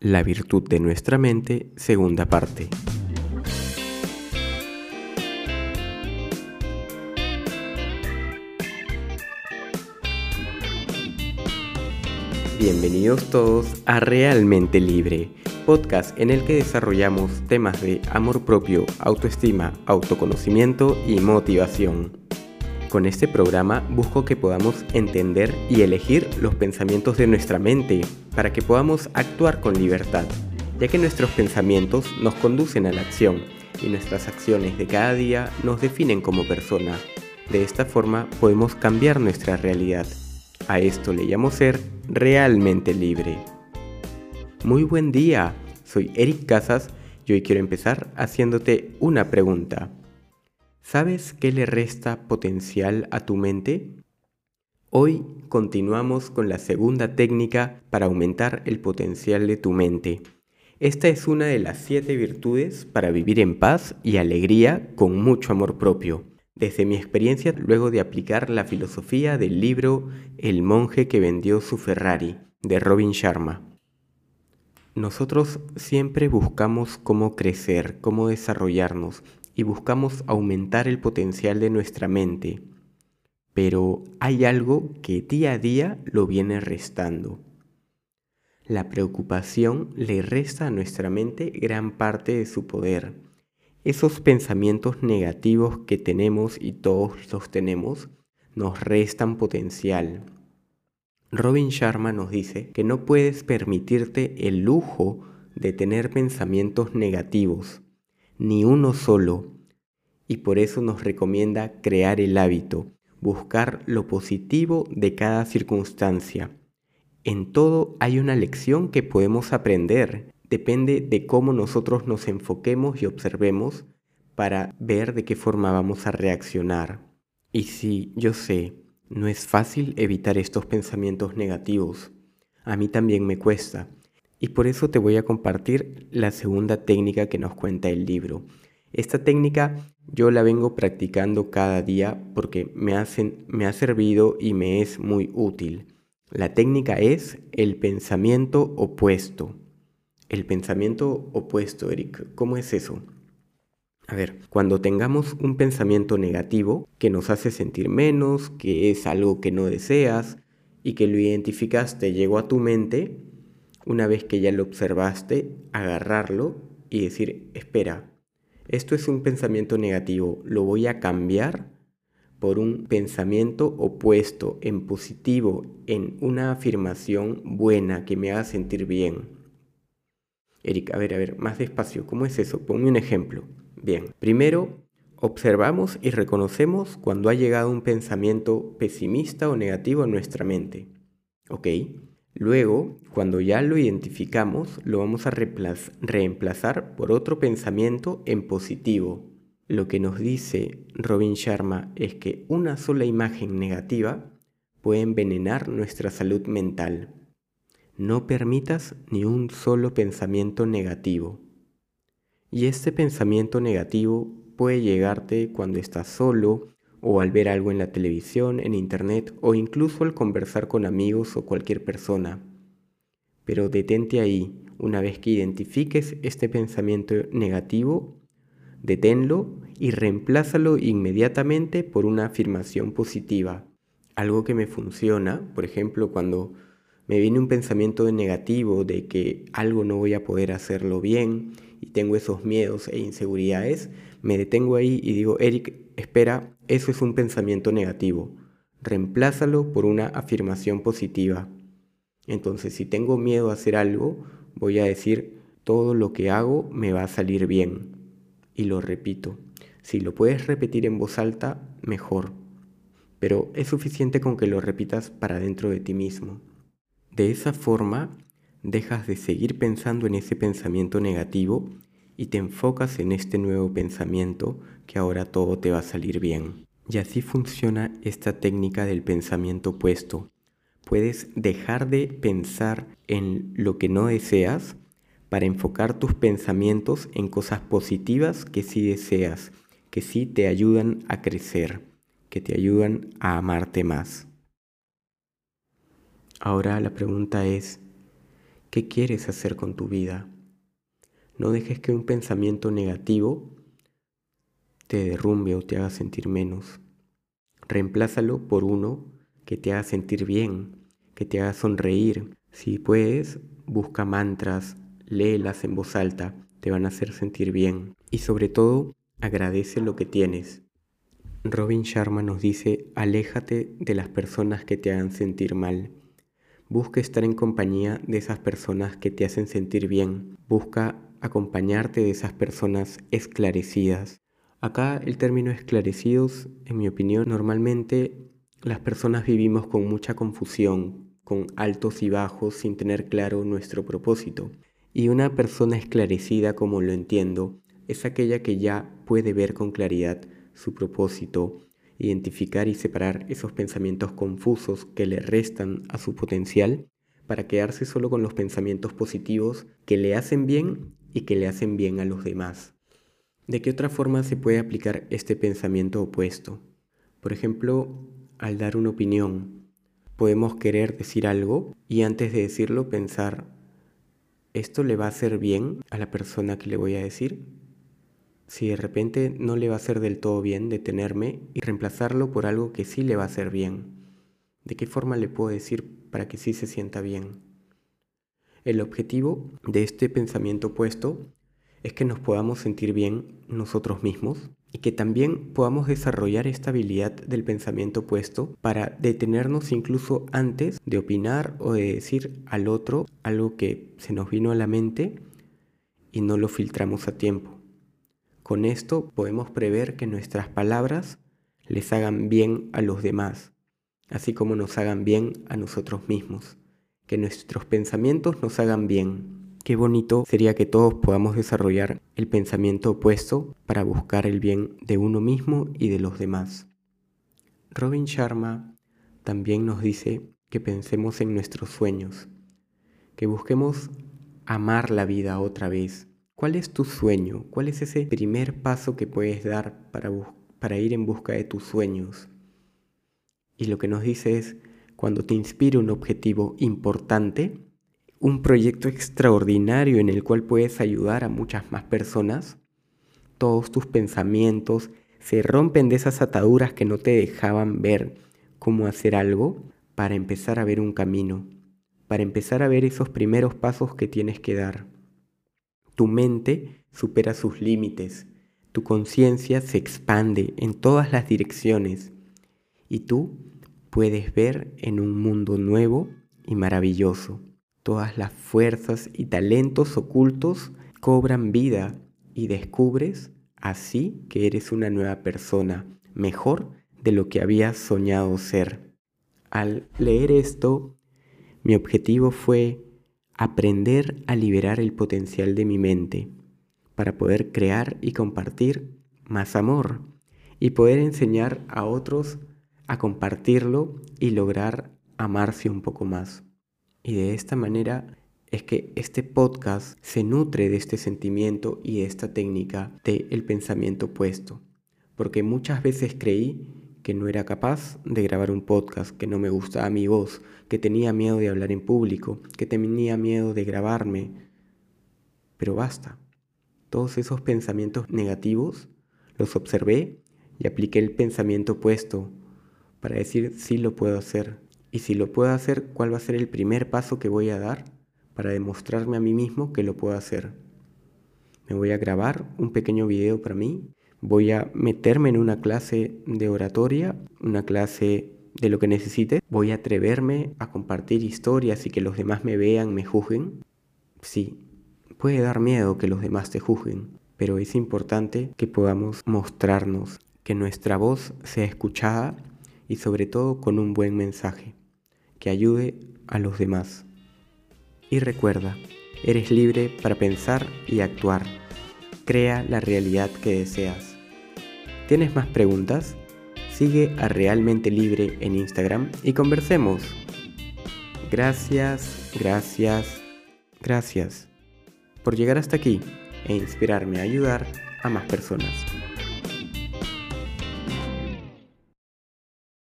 La virtud de nuestra mente, segunda parte. Bienvenidos todos a Realmente Libre, podcast en el que desarrollamos temas de amor propio, autoestima, autoconocimiento y motivación. Con este programa busco que podamos entender y elegir los pensamientos de nuestra mente para que podamos actuar con libertad, ya que nuestros pensamientos nos conducen a la acción y nuestras acciones de cada día nos definen como persona. De esta forma podemos cambiar nuestra realidad. A esto le llamo ser realmente libre. Muy buen día, soy Eric Casas y hoy quiero empezar haciéndote una pregunta. ¿Sabes qué le resta potencial a tu mente? Hoy continuamos con la segunda técnica para aumentar el potencial de tu mente. Esta es una de las siete virtudes para vivir en paz y alegría con mucho amor propio. Desde mi experiencia, luego de aplicar la filosofía del libro El monje que vendió su Ferrari, de Robin Sharma. Nosotros siempre buscamos cómo crecer, cómo desarrollarnos, y buscamos aumentar el potencial de nuestra mente, pero hay algo que día a día lo viene restando. La preocupación le resta a nuestra mente gran parte de su poder. Esos pensamientos negativos que tenemos y todos los tenemos nos restan potencial. Robin Sharma nos dice que no puedes permitirte el lujo de tener pensamientos negativos ni uno solo, y por eso nos recomienda crear el hábito, buscar lo positivo de cada circunstancia. En todo hay una lección que podemos aprender, depende de cómo nosotros nos enfoquemos y observemos para ver de qué forma vamos a reaccionar. Y sí, yo sé, no es fácil evitar estos pensamientos negativos. A mí también me cuesta, y por eso te voy a compartir la segunda técnica que nos cuenta el libro. Esta técnica yo la vengo practicando cada día porque me, me ha servido y me es muy útil. La técnica es el pensamiento opuesto. El pensamiento opuesto, Eric, ¿cómo es eso? A ver, cuando tengamos un pensamiento negativo que nos hace sentir menos, que es algo que no deseas y que lo identificaste, llegó a tu mente, una vez que ya lo observaste, agarrarlo y decir, espera, esto es un pensamiento negativo, lo voy a cambiar por un pensamiento opuesto, en positivo, en una afirmación buena que me haga sentir bien. Eric, a ver, a ver, más despacio, ¿cómo es eso? Ponme un ejemplo. Bien, primero observamos y reconocemos cuando ha llegado un pensamiento pesimista o negativo en nuestra mente. ¿Ok? Luego, cuando ya lo identificamos, lo vamos a reemplazar por otro pensamiento en positivo. Lo que nos dice Robin Sharma es que una sola imagen negativa puede envenenar nuestra salud mental. No permitas ni un solo pensamiento negativo. Y este pensamiento negativo puede llegarte cuando estás solo o al ver algo en la televisión, en internet o incluso al conversar con amigos o cualquier persona. Pero detente ahí, una vez que identifiques este pensamiento negativo, deténlo y reemplázalo inmediatamente por una afirmación positiva. Algo que me funciona, por ejemplo, cuando me viene un pensamiento negativo de que algo no voy a poder hacerlo bien y tengo esos miedos e inseguridades, me detengo ahí y digo, Eric, espera, eso es un pensamiento negativo. Reemplázalo por una afirmación positiva. Entonces, si tengo miedo a hacer algo, voy a decir, todo lo que hago me va a salir bien. Y lo repito. Si lo puedes repetir en voz alta, mejor. Pero es suficiente con que lo repitas para dentro de ti mismo. De esa forma, dejas de seguir pensando en ese pensamiento negativo y te enfocas en este nuevo pensamiento que ahora todo te va a salir bien. Y así funciona esta técnica del pensamiento opuesto. Puedes dejar de pensar en lo que no deseas para enfocar tus pensamientos en cosas positivas que sí deseas, que sí te ayudan a crecer, que te ayudan a amarte más. Ahora la pregunta es, qué quieres hacer con tu vida. No dejes que un pensamiento negativo te derrumbe o te haga sentir menos. Reemplázalo por uno que te haga sentir bien, que te haga sonreír. Si puedes, busca mantras, léelas en voz alta, te van a hacer sentir bien. Y sobre todo, agradece lo que tienes. Robin Sharma nos dice, aléjate de las personas que te hagan sentir mal. Busca estar en compañía de esas personas que te hacen sentir bien. Busca acompañarte de esas personas esclarecidas. Acá el término esclarecidos, en mi opinión, normalmente las personas vivimos con mucha confusión, con altos y bajos sin tener claro nuestro propósito. Y una persona esclarecida, como lo entiendo, es aquella que ya puede ver con claridad su propósito, identificar y separar esos pensamientos confusos que le restan a su potencial para quedarse solo con los pensamientos positivos que le hacen bien y que le hacen bien a los demás. ¿De qué otra forma se puede aplicar este pensamiento opuesto? Por ejemplo, al dar una opinión, podemos querer decir algo y antes de decirlo pensar, ¿esto le va a hacer bien a la persona que le voy a decir? Si de repente no le va a hacer del todo bien, detenerme y reemplazarlo por algo que sí le va a hacer bien. ¿De qué forma le puedo decir para que sí se sienta bien? El objetivo de este pensamiento opuesto es que nos podamos sentir bien nosotros mismos y que también podamos desarrollar esta habilidad del pensamiento opuesto para detenernos incluso antes de opinar o de decir al otro algo que se nos vino a la mente y no lo filtramos a tiempo. Con esto podemos prever que nuestras palabras les hagan bien a los demás, así como nos hagan bien a nosotros mismos, que nuestros pensamientos nos hagan bien. Qué bonito sería que todos podamos desarrollar el pensamiento opuesto para buscar el bien de uno mismo y de los demás. Robin Sharma también nos dice que pensemos en nuestros sueños, que busquemos amar la vida otra vez, ¿Cuál es tu sueño? ¿Cuál es ese primer paso que puedes dar para, ir en busca de tus sueños? Y lo que nos dice es, cuando te inspire un objetivo importante, un proyecto extraordinario en el cual puedes ayudar a muchas más personas, todos tus pensamientos se rompen de esas ataduras que no te dejaban ver cómo hacer algo para empezar a ver un camino, para empezar a ver esos primeros pasos que tienes que dar. Tu mente supera sus límites, tu conciencia se expande en todas las direcciones y tú puedes ver en un mundo nuevo y maravilloso. Todas las fuerzas y talentos ocultos cobran vida y descubres así que eres una nueva persona, mejor de lo que habías soñado ser. Al leer esto, mi objetivo fue aprender a liberar el potencial de mi mente para poder crear y compartir más amor y poder enseñar a otros a compartirlo y lograr amarse un poco más. Y de esta manera es que este podcast se nutre de este sentimiento y de esta técnica del el pensamiento opuesto, porque muchas veces creí que no era capaz de grabar un podcast, que no me gustaba mi voz, que tenía miedo de hablar en público, que tenía miedo de grabarme. Pero basta. Todos esos pensamientos negativos los observé y apliqué el pensamiento opuesto para decir si lo puedo hacer. Y si lo puedo hacer, ¿cuál va a ser el primer paso que voy a dar para demostrarme a mí mismo que lo puedo hacer? Me voy a grabar un pequeño video para mí voy a meterme en una clase de oratoria, una clase de lo que necesite, voy a atreverme a compartir historias y que los demás me vean, me juzguen. Sí, puede dar miedo que los demás te juzguen, pero es importante que podamos mostrarnos, que nuestra voz sea escuchada y sobre todo con un buen mensaje, que ayude a los demás. Y recuerda, eres libre para pensar y actuar. Crea la realidad que deseas. ¿Tienes más preguntas? Sigue a Realmente Libre en Instagram y conversemos. Gracias, gracias, gracias por llegar hasta aquí e inspirarme a ayudar a más personas.